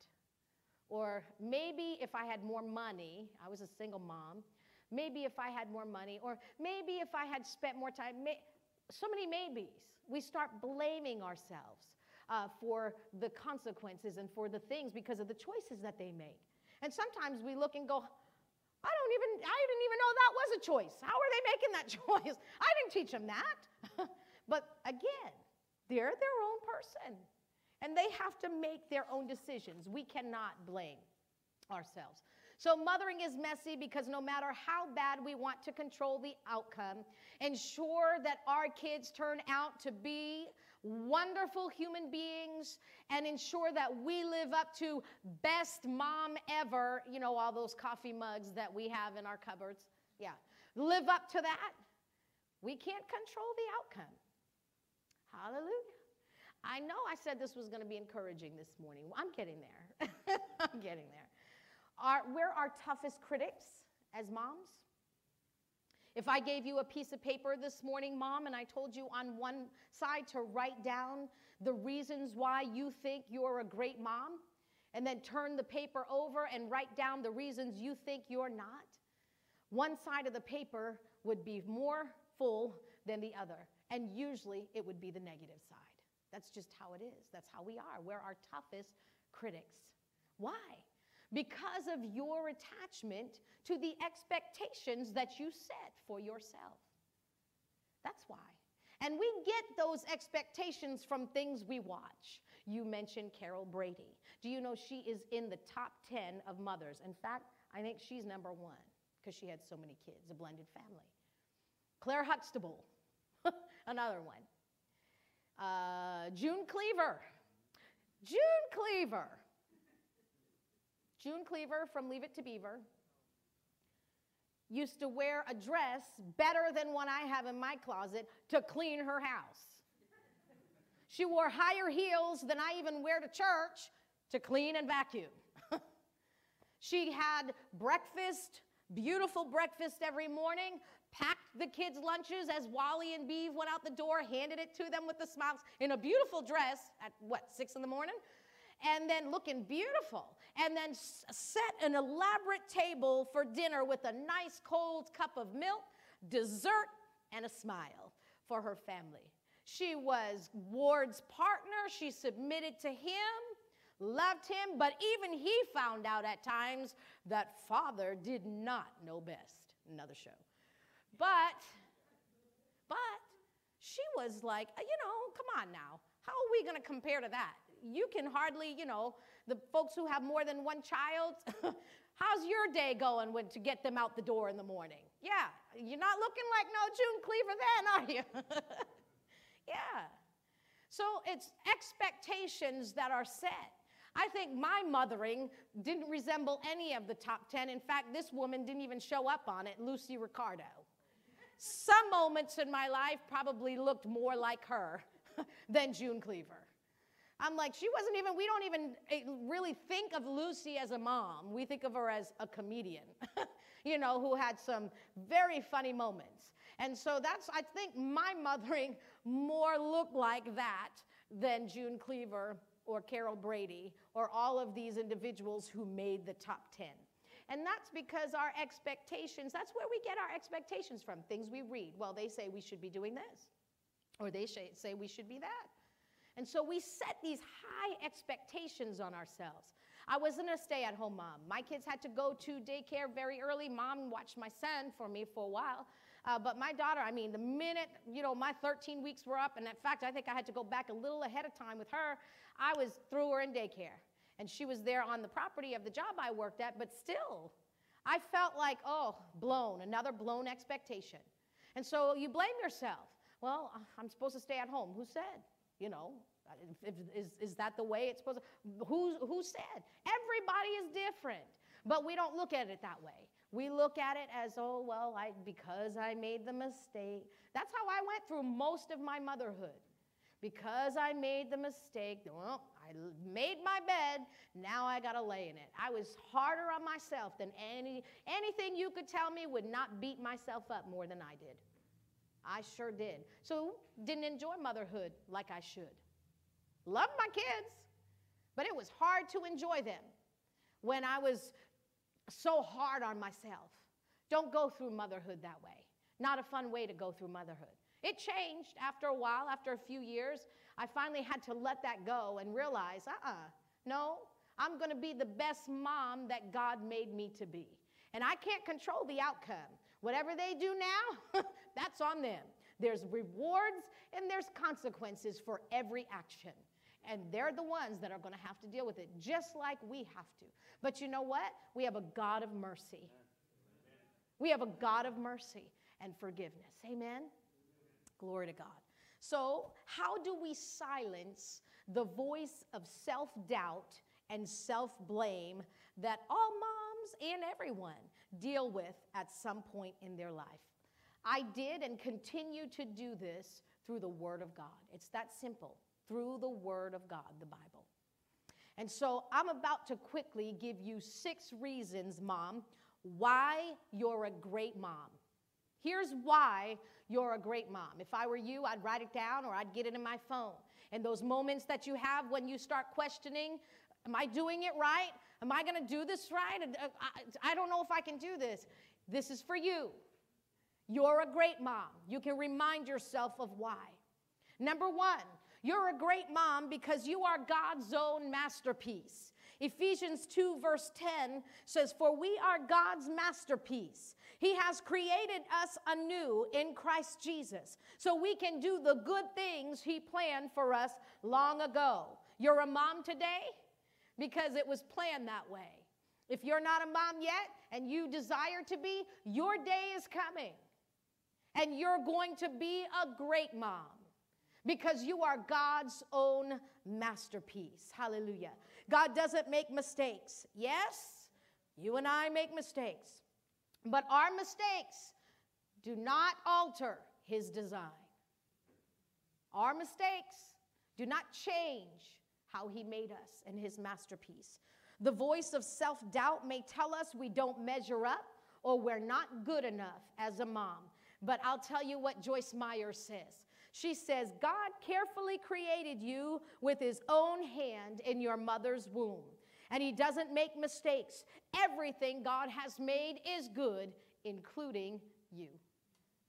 or maybe if I had more money, I was a single mom, maybe if I had more money, or maybe if I had spent more time, so many maybes. We start blaming ourselves. Uh, for the consequences and for the things because of the choices that they make. And sometimes we look and go, I don't even, I didn't even know that was a choice. How are they making that (laughs) choice? I didn't teach them that. (laughs) but again, they're their own person and they have to make their own decisions. We cannot blame ourselves. So, mothering is messy because no matter how bad we want to control the outcome, ensure that our kids turn out to be wonderful human beings and ensure that we live up to best mom ever, you know, all those coffee mugs that we have in our cupboards. Yeah. Live up to that. We can't control the outcome. Hallelujah. I know I said this was going to be encouraging this morning. I'm getting there. (laughs) I'm getting there. Our, we're our toughest critics as moms. If I gave you a piece of paper this morning, mom, and I told you on one side to write down the reasons why you think you're a great mom, and then turn the paper over and write down the reasons you think you're not, one side of the paper would be more full than the other. And usually it would be the negative side. That's just how it is. That's how we are. We're our toughest critics. Why? Because of your attachment to the expectations that you set for yourself. That's why. And we get those expectations from things we watch. You mentioned Carol Brady. Do you know she is in the top 10 of mothers? In fact, I think she's number one because she had so many kids, a blended family. Claire Huxtable, (laughs) another one. Uh, June Cleaver. June Cleaver June Cleaver from Leave It to Beaver used to wear a dress better than one I have in my closet to clean her house. She wore higher heels than I even wear to church to clean and vacuum. (laughs) she had breakfast, beautiful breakfast every morning, packed the kids' lunches as Wally and Beav went out the door, handed it to them with the smiles in a beautiful dress at what, six in the morning? And then looking beautiful and then set an elaborate table for dinner with a nice cold cup of milk, dessert, and a smile for her family. She was Ward's partner. She submitted to him, loved him, but even he found out at times that father did not know best. Another show. But, but she was like, uh, you know, come on now. How are we going to compare to that? You can hardly, you know, the folks who have more than one child, (laughs) how's your day going when, to get them out the door in the morning? Yeah, you're not looking like no June Cleaver then, are you? (laughs) yeah. So it's expectations that are set. I think my mothering didn't resemble any of the top 10. In fact, this woman didn't even show up on it, Lucy Ricardo. Some moments in my life probably looked more like her (laughs) than June Cleaver. I'm like, she wasn't even, we don't even eh, really think of Lucy as a mom. We think of her as a comedian, (laughs) you know, who had some very funny moments. And so that's, I think my mothering more looked like that than June Cleaver or Carol Brady or all of these individuals who made the top 10. And that's because our expectations, that's where we get our expectations from, things we read. Well, they say we should be doing this, or they say we should be that. And so we set these high expectations on ourselves. I wasn't a stay at home mom. My kids had to go to daycare very early. Mom watched my son for me for a while. Uh, but my daughter, I mean, the minute, you know, my 13 weeks were up, and in fact, I think I had to go back a little ahead of time with her, I was threw her in daycare. And she was there on the property of the job I worked at, but still, I felt like, oh, blown, another blown expectation. And so you blame yourself. Well, I'm supposed to stay at home. Who said? You know, if, is, is that the way it's supposed to? Who, who said? Everybody is different, but we don't look at it that way. We look at it as, oh, well, I, because I made the mistake. That's how I went through most of my motherhood. Because I made the mistake, well, I made my bed, now I got to lay in it. I was harder on myself than any, anything you could tell me would not beat myself up more than I did. I sure did. So didn't enjoy motherhood like I should. Loved my kids, but it was hard to enjoy them when I was so hard on myself. Don't go through motherhood that way. Not a fun way to go through motherhood. It changed after a while, after a few years. I finally had to let that go and realize, uh uh no, I'm to be the best mom that God made me to be. And I can't control the outcome. Whatever they do now, (laughs) that's on them. There's rewards and there's consequences for every action. And they're the ones that are going to have to deal with it, just like we have to. But you know what? We have a God of mercy. We have a God of mercy and forgiveness. Amen? Glory to God. So, how do we silence the voice of self doubt and self blame that all moms and everyone deal with at some point in their life? I did and continue to do this through the Word of God. It's that simple through the Word of God, the Bible. And so I'm about to quickly give you six reasons, Mom, why you're a great mom. Here's why you're a great mom. If I were you, I'd write it down or I'd get it in my phone. And those moments that you have when you start questioning, am I doing it right? Am I going to do this right? Uh, I don't know if I can do this. This is for you. You're a great mom. You can remind yourself of why. Number one, you're a great mom because you are God's own masterpiece. Ephesians 2, verse 10 says, For we are God's masterpiece. He has created us anew in Christ Jesus so we can do the good things He planned for us long ago. You're a mom today because it was planned that way. If you're not a mom yet and you desire to be, your day is coming. And you're going to be a great mom because you are God's own masterpiece. Hallelujah. God doesn't make mistakes. Yes, you and I make mistakes, but our mistakes do not alter his design. Our mistakes do not change how he made us and his masterpiece. The voice of self doubt may tell us we don't measure up or we're not good enough as a mom. But I'll tell you what Joyce Meyer says. She says, God carefully created you with his own hand in your mother's womb, and he doesn't make mistakes. Everything God has made is good, including you.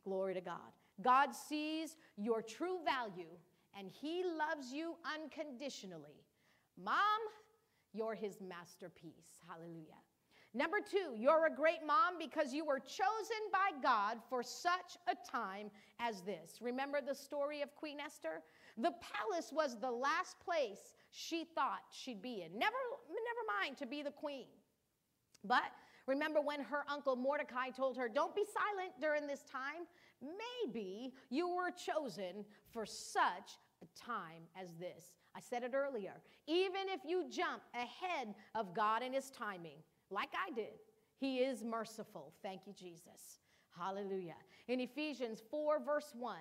Glory to God. God sees your true value, and he loves you unconditionally. Mom, you're his masterpiece. Hallelujah. Number two, you're a great mom because you were chosen by God for such a time as this. Remember the story of Queen Esther? The palace was the last place she thought she'd be in. Never, never mind to be the queen. But remember when her uncle Mordecai told her, Don't be silent during this time? Maybe you were chosen for such a time as this. I said it earlier. Even if you jump ahead of God and His timing, like I did. He is merciful. Thank you, Jesus. Hallelujah. In Ephesians 4, verse 1,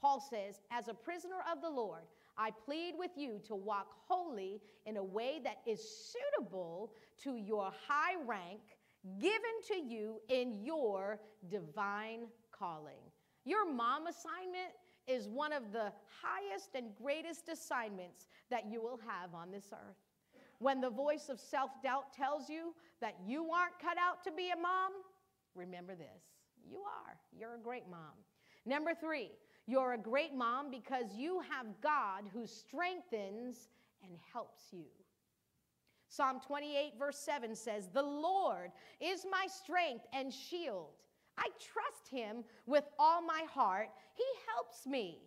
Paul says, As a prisoner of the Lord, I plead with you to walk holy in a way that is suitable to your high rank given to you in your divine calling. Your mom assignment is one of the highest and greatest assignments that you will have on this earth. When the voice of self doubt tells you that you aren't cut out to be a mom, remember this. You are. You're a great mom. Number three, you're a great mom because you have God who strengthens and helps you. Psalm 28, verse 7 says, The Lord is my strength and shield. I trust him with all my heart. He helps me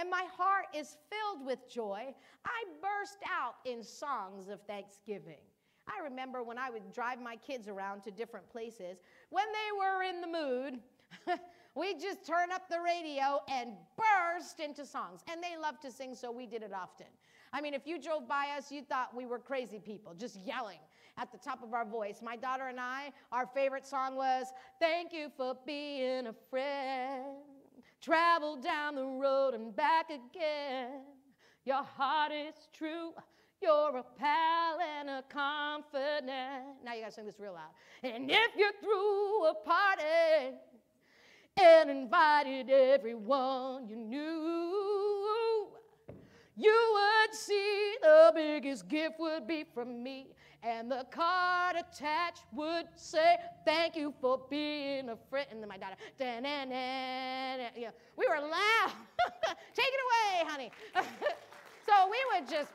and my heart is filled with joy, I burst out in songs of thanksgiving. I remember when I would drive my kids around to different places, when they were in the mood, (laughs) we'd just turn up the radio and burst into songs. And they love to sing, so we did it often. I mean, if you drove by us, you thought we were crazy people, just yelling at the top of our voice. My daughter and I, our favorite song was, Thank You for Being a Friend. Travel down the road and back again. Your heart is true. You're a pal and a confidant. Now you gotta sing this real loud. And if you threw a party and invited everyone you knew, you would see the biggest gift would be from me. And the card attached would say, Thank you for being a friend. And then my daughter, yeah, we were loud. (laughs) Take it away, honey. (laughs) So we would just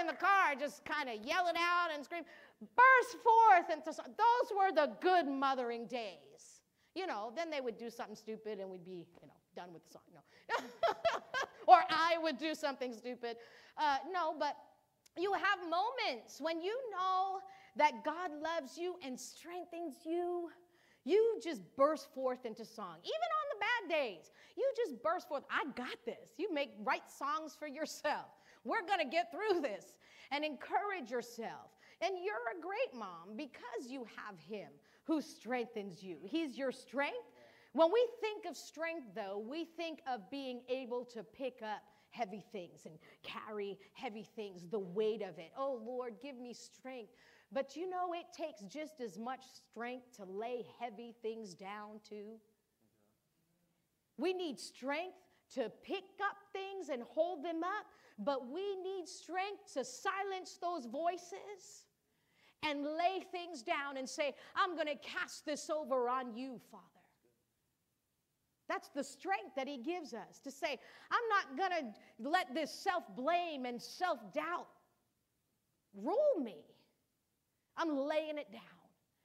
in the car, just kind of yell it out and scream, burst forth song. Those were the good mothering days. You know, then they would do something stupid and we'd be, you know, done with the song. No. (laughs) or I would do something stupid. Uh, no, but you have moments when you know that God loves you and strengthens you. You just burst forth into song. Even on the bad days, you just burst forth. I got this. You make write songs for yourself. We're going to get through this and encourage yourself. And you're a great mom because you have him who strengthens you. He's your strength. When we think of strength, though, we think of being able to pick up heavy things and carry heavy things, the weight of it. Oh, Lord, give me strength. But you know, it takes just as much strength to lay heavy things down, too. We need strength to pick up things and hold them up, but we need strength to silence those voices and lay things down and say, I'm going to cast this over on you, Father. That's the strength that he gives us to say, I'm not going to let this self blame and self doubt rule me. I'm laying it down.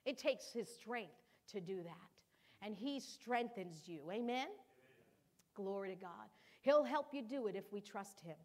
It takes his strength to do that. And he strengthens you. Amen? Amen? Glory to God. He'll help you do it if we trust him.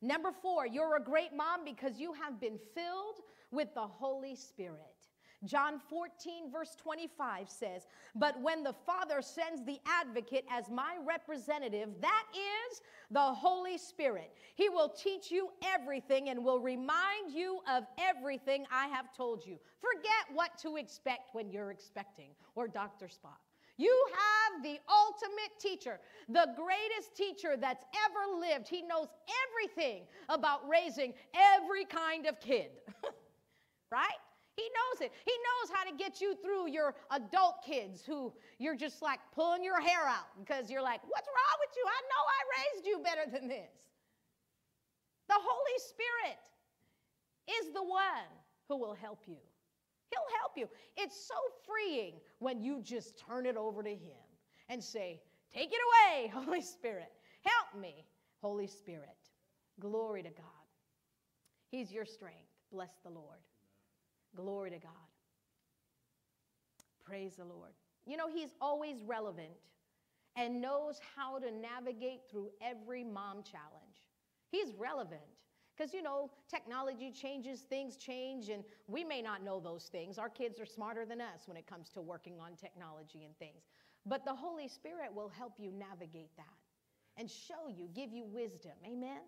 Number four, you're a great mom because you have been filled with the Holy Spirit. John 14, verse 25 says, But when the Father sends the advocate as my representative, that is the Holy Spirit, he will teach you everything and will remind you of everything I have told you. Forget what to expect when you're expecting, or Dr. Spock. You have the ultimate teacher, the greatest teacher that's ever lived. He knows everything about raising every kind of kid, (laughs) right? He knows it. He knows how to get you through your adult kids who you're just like pulling your hair out because you're like, what's wrong with you? I know I raised you better than this. The Holy Spirit is the one who will help you. He'll help you. It's so freeing when you just turn it over to Him and say, Take it away, (laughs) Holy Spirit. Help me, Holy Spirit. Glory to God. He's your strength. Bless the Lord. Glory to God. Praise the Lord. You know, He's always relevant and knows how to navigate through every mom challenge. He's relevant. Because, you know, technology changes, things change, and we may not know those things. Our kids are smarter than us when it comes to working on technology and things. But the Holy Spirit will help you navigate that and show you, give you wisdom. Amen?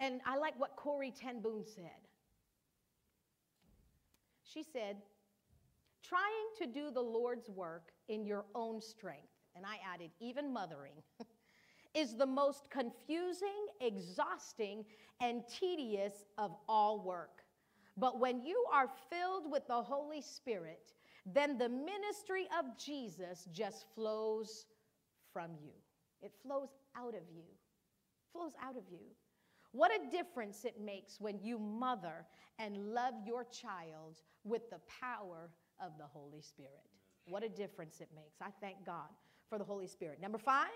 And I like what Corrie ten said. She said, trying to do the Lord's work in your own strength, and I added, even mothering, (laughs) is the most confusing, exhausting, and tedious of all work. But when you are filled with the Holy Spirit, then the ministry of Jesus just flows from you. It flows out of you. Flows out of you. What a difference it makes when you mother and love your child with the power of the Holy Spirit. What a difference it makes. I thank God for the Holy Spirit. Number five,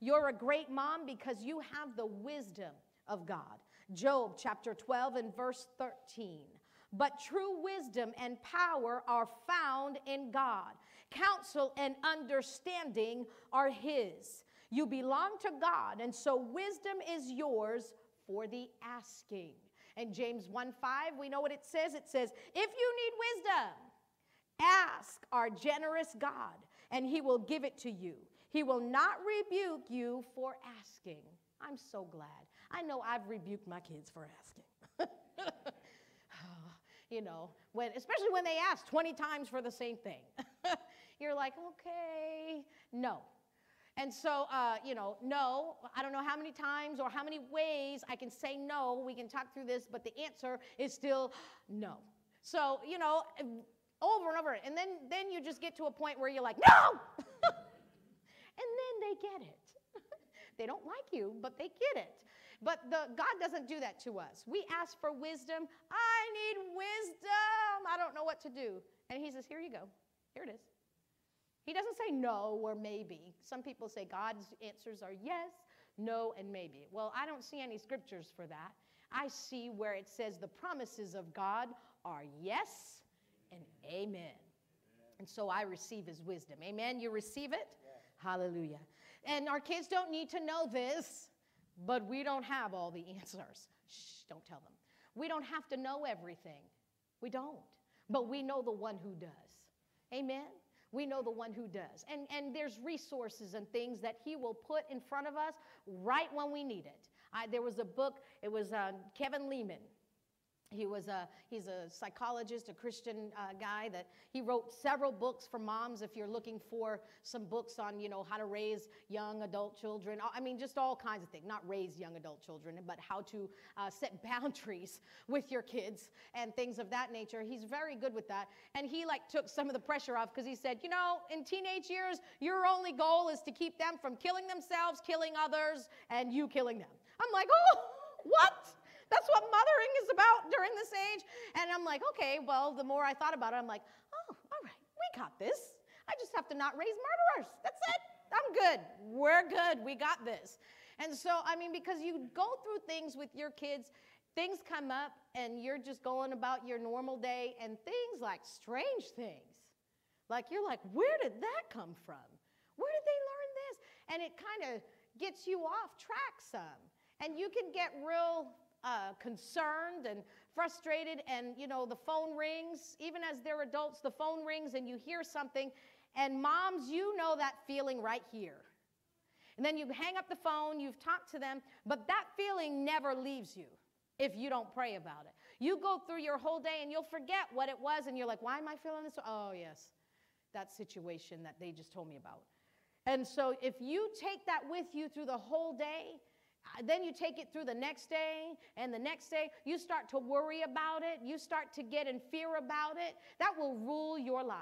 you're a great mom because you have the wisdom of God. Job chapter 12 and verse 13. But true wisdom and power are found in God. Counsel and understanding are His. You belong to God, and so wisdom is yours for the asking. And James 1 5, we know what it says. It says, If you need wisdom, ask our generous God, and he will give it to you. He will not rebuke you for asking. I'm so glad. I know I've rebuked my kids for asking. (laughs) you know, when, especially when they ask 20 times for the same thing. (laughs) You're like, okay, no, and so, uh, you know, no, I don't know how many times or how many ways I can say no. We can talk through this, but the answer is still no. So, you know, over and over. And then, then you just get to a point where you're like, no! (laughs) and then they get it. (laughs) they don't like you, but they get it. But the, God doesn't do that to us. We ask for wisdom. I need wisdom. I don't know what to do. And He says, Here you go. Here it is. He doesn't say no or maybe. Some people say God's answers are yes, no, and maybe. Well, I don't see any scriptures for that. I see where it says the promises of God are yes and amen. And so I receive his wisdom. Amen. You receive it? Hallelujah. And our kids don't need to know this, but we don't have all the answers. Shh, don't tell them. We don't have to know everything. We don't. But we know the one who does. Amen. We know the one who does. And, and there's resources and things that he will put in front of us right when we need it. I, there was a book, it was uh, Kevin Leman. He was a, he's a psychologist, a Christian uh, guy that he wrote several books for moms. If you're looking for some books on, you know, how to raise young adult children, I mean, just all kinds of things. Not raise young adult children, but how to uh, set (laughs) boundaries with your kids and things of that nature. He's very good with that. And he like took some of the pressure off because he said, you know, in teenage years, your only goal is to keep them from killing themselves, killing others, and you killing them. I'm like, oh, (laughs) what? That's what mothering is about during this age. And I'm like, okay, well, the more I thought about it, I'm like, oh, all right, we got this. I just have to not raise murderers. That's it. I'm good. We're good. We got this. And so, I mean, because you go through things with your kids, things come up, and you're just going about your normal day, and things like strange things. Like, you're like, where did that come from? Where did they learn this? And it kind of gets you off track some. And you can get real uh, concerned and frustrated, and you know, the phone rings, even as they're adults, the phone rings and you hear something, and moms, you know that feeling right here. And then you hang up the phone, you've talked to them, but that feeling never leaves you if you don't pray about it. You go through your whole day and you'll forget what it was, and you're like, why am I feeling this? Oh, yes, that situation that they just told me about. And so if you take that with you through the whole day, then you take it through the next day and the next day. You start to worry about it. You start to get in fear about it. That will rule your life.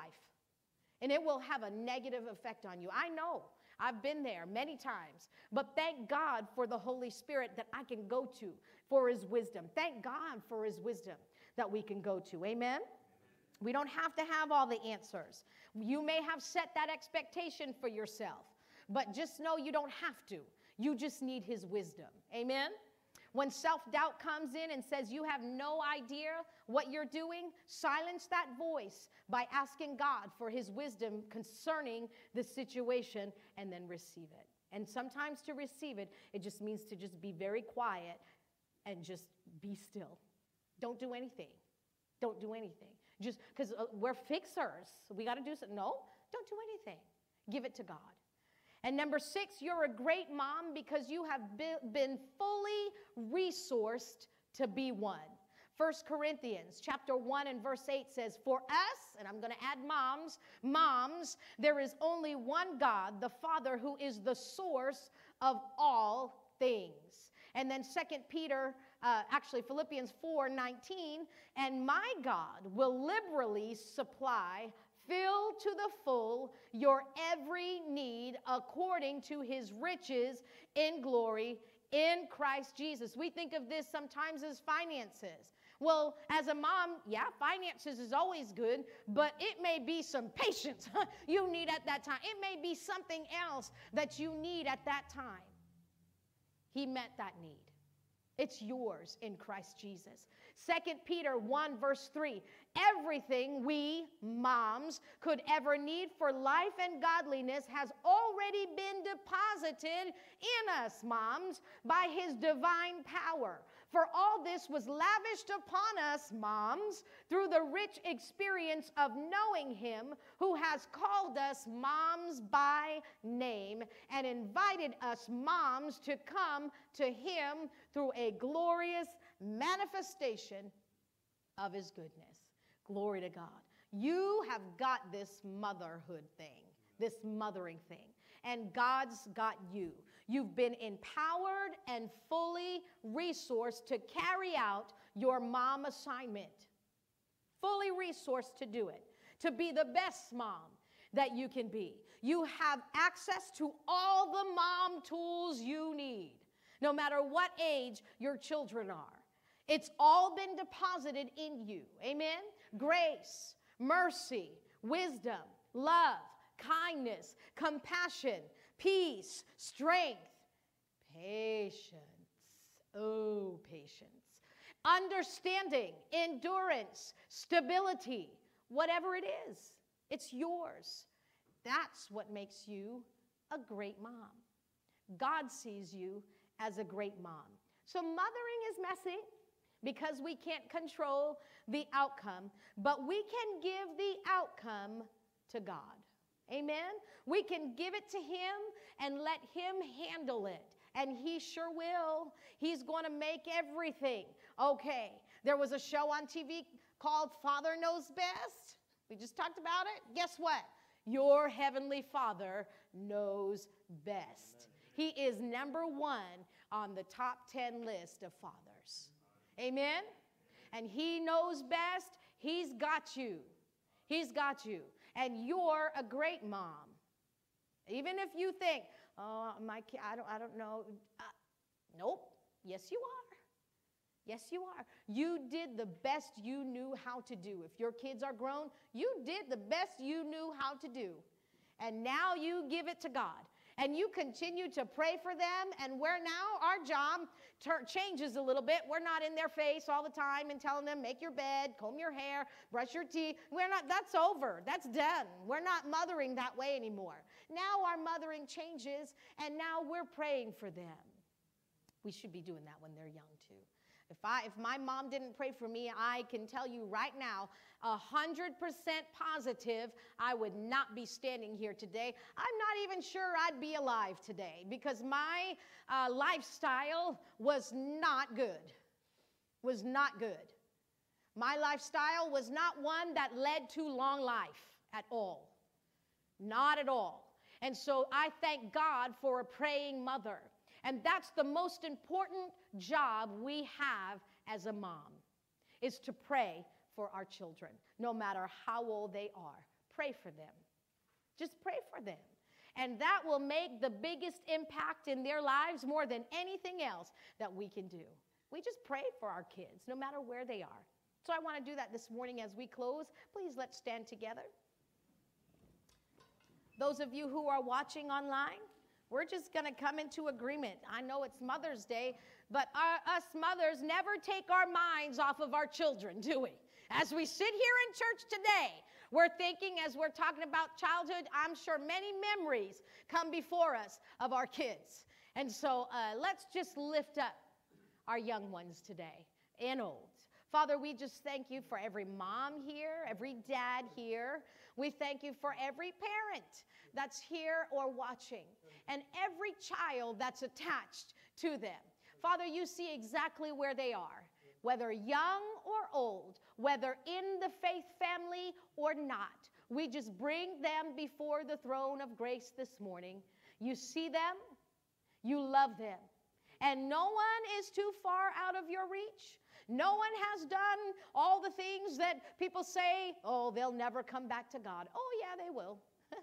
And it will have a negative effect on you. I know. I've been there many times. But thank God for the Holy Spirit that I can go to for his wisdom. Thank God for his wisdom that we can go to. Amen? We don't have to have all the answers. You may have set that expectation for yourself, but just know you don't have to. You just need his wisdom. Amen? When self doubt comes in and says you have no idea what you're doing, silence that voice by asking God for his wisdom concerning the situation and then receive it. And sometimes to receive it, it just means to just be very quiet and just be still. Don't do anything. Don't do anything. Just because uh, we're fixers. We got to do something. No, don't do anything. Give it to God. And number six, you're a great mom because you have been fully resourced to be one. First Corinthians chapter 1 and verse 8 says, For us, and I'm going to add moms, moms, there is only one God, the Father, who is the source of all things. And then Second Peter, uh, actually Philippians 4 19, and my God will liberally supply fill to the full your every need according to his riches in glory in Christ Jesus. We think of this sometimes as finances. Well, as a mom, yeah, finances is always good, but it may be some patience (laughs) you need at that time. It may be something else that you need at that time. He met that need. It's yours in Christ Jesus. Second Peter 1, verse 3 everything we moms could ever need for life and godliness has already been deposited in us, moms, by his divine power. For all this was lavished upon us, moms, through the rich experience of knowing him who has called us moms by name and invited us, moms, to come to him through a glorious manifestation of his goodness. Glory to God. You have got this motherhood thing, this mothering thing, and God's got you. You've been empowered and fully resourced to carry out your mom assignment. Fully resourced to do it, to be the best mom that you can be. You have access to all the mom tools you need, no matter what age your children are. It's all been deposited in you. Amen? Grace, mercy, wisdom, love, kindness, compassion, peace, strength, patience. Oh, patience. Understanding, endurance, stability, whatever it is, it's yours. That's what makes you a great mom. God sees you as a great mom. So, mothering is messy because we can't control the outcome, but we can give the outcome to God. Amen? We can give it to Him and let Him handle it. And He sure will. He's going to make everything okay. There was a show on TV called Father Knows Best. We just talked about it. Guess what? Your Heavenly Father knows best. He is number one on the top 10 list of fathers. Amen? And He knows best. He's got you. He's got you and you're a great mom. Even if you think, oh, my kid, I don't, I don't know. Uh, nope. Yes, you are. Yes, you are. You did the best you knew how to do. If your kids are grown, you did the best you knew how to do. And now you give it to God and you continue to pray for them. And where now our job changes a little bit. We're not in their face all the time and telling them, make your bed, comb your hair, brush your teeth. We're not, that's over. That's done. We're not mothering that way anymore. Now our mothering changes, and now we're praying for them. We should be doing that when they're young. If, I, if my mom didn't pray for me, I can tell you right now, 100% positive, I would not be standing here today. I'm not even sure I'd be alive today because my uh, lifestyle was not good. Was not good. My lifestyle was not one that led to long life at all. Not at all. And so I thank God for a praying mother. And that's the most important job we have as a mom is to pray for our children, no matter how old they are. Pray for them. Just pray for them. And that will make the biggest impact in their lives more than anything else that we can do. We just pray for our kids, no matter where they are. So I want to do that this morning as we close. Please let's stand together. Those of you who are watching online, we're just going to come into agreement. I know it's Mother's Day, but our, us mothers never take our minds off of our children, do we? As we sit here in church today, we're thinking, as we're talking about childhood, I'm sure many memories come before us of our kids. And so uh, let's just lift up our young ones today and old. Father, we just thank you for every mom here, every dad here. We thank you for every parent that's here or watching, and every child that's attached to them. Father, you see exactly where they are, whether young or old, whether in the faith family or not. We just bring them before the throne of grace this morning. You see them, you love them, and no one is too far out of your reach. No one has done all the things that people say, oh, they'll never come back to God. Oh, yeah, they will. (laughs)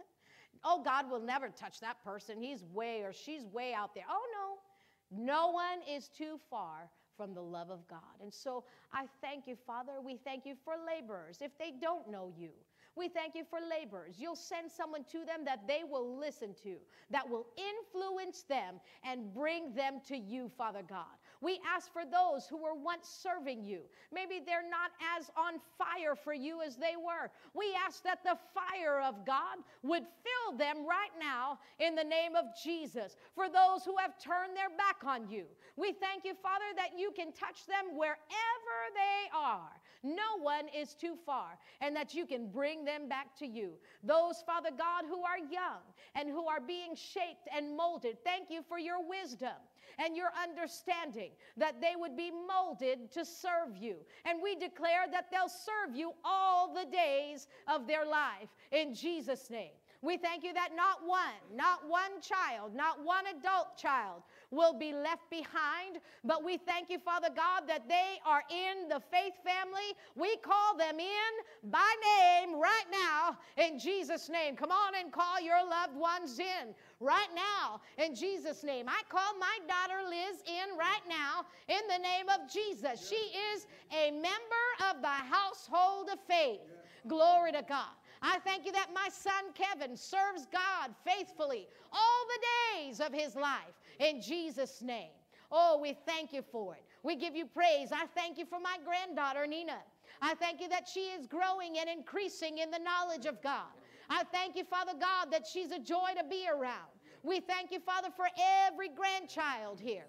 oh, God will never touch that person. He's way or she's way out there. Oh, no. No one is too far from the love of God. And so I thank you, Father. We thank you for laborers if they don't know you. We thank you for laborers. You'll send someone to them that they will listen to, that will influence them and bring them to you, Father God. We ask for those who were once serving you. Maybe they're not as on fire for you as they were. We ask that the fire of God would fill them right now in the name of Jesus. For those who have turned their back on you, we thank you, Father, that you can touch them wherever they are. No one is too far, and that you can bring them back to you. Those, Father God, who are young and who are being shaped and molded, thank you for your wisdom and your understanding that they would be molded to serve you. And we declare that they'll serve you all the days of their life in Jesus' name. We thank you that not one, not one child, not one adult child will be left behind. But we thank you, Father God, that they are in the faith family. We call them in by name right now in Jesus' name. Come on and call your loved ones in right now in Jesus' name. I call my daughter Liz in right now in the name of Jesus. She is a member of the household of faith. Glory to God. I thank you that my son Kevin serves God faithfully all the days of his life in Jesus' name. Oh, we thank you for it. We give you praise. I thank you for my granddaughter, Nina. I thank you that she is growing and increasing in the knowledge of God. I thank you, Father God, that she's a joy to be around. We thank you, Father, for every grandchild here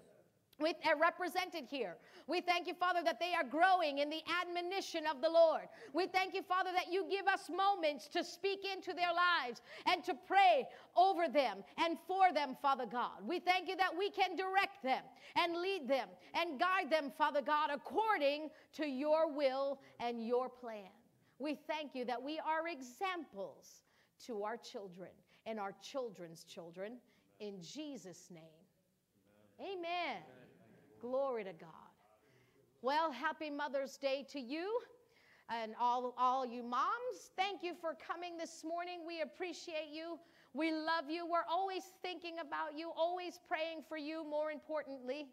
with, uh, represented here. We thank you, Father, that they are growing in the admonition of the Lord. We thank you, Father, that you give us moments to speak into their lives and to pray over them and for them, Father God. We thank you that we can direct them and lead them and guide them, Father God, according to your will and your plan. We thank you that we are examples to our children and our children's children in Jesus' name. Amen. Amen. Glory to God. Well, happy Mother's Day to you and all, all you moms. Thank you for coming this morning. We appreciate you. We love you. We're always thinking about you, always praying for you, more importantly.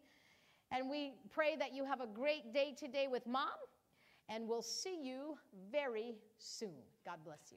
And we pray that you have a great day today with mom, and we'll see you very soon. God bless you.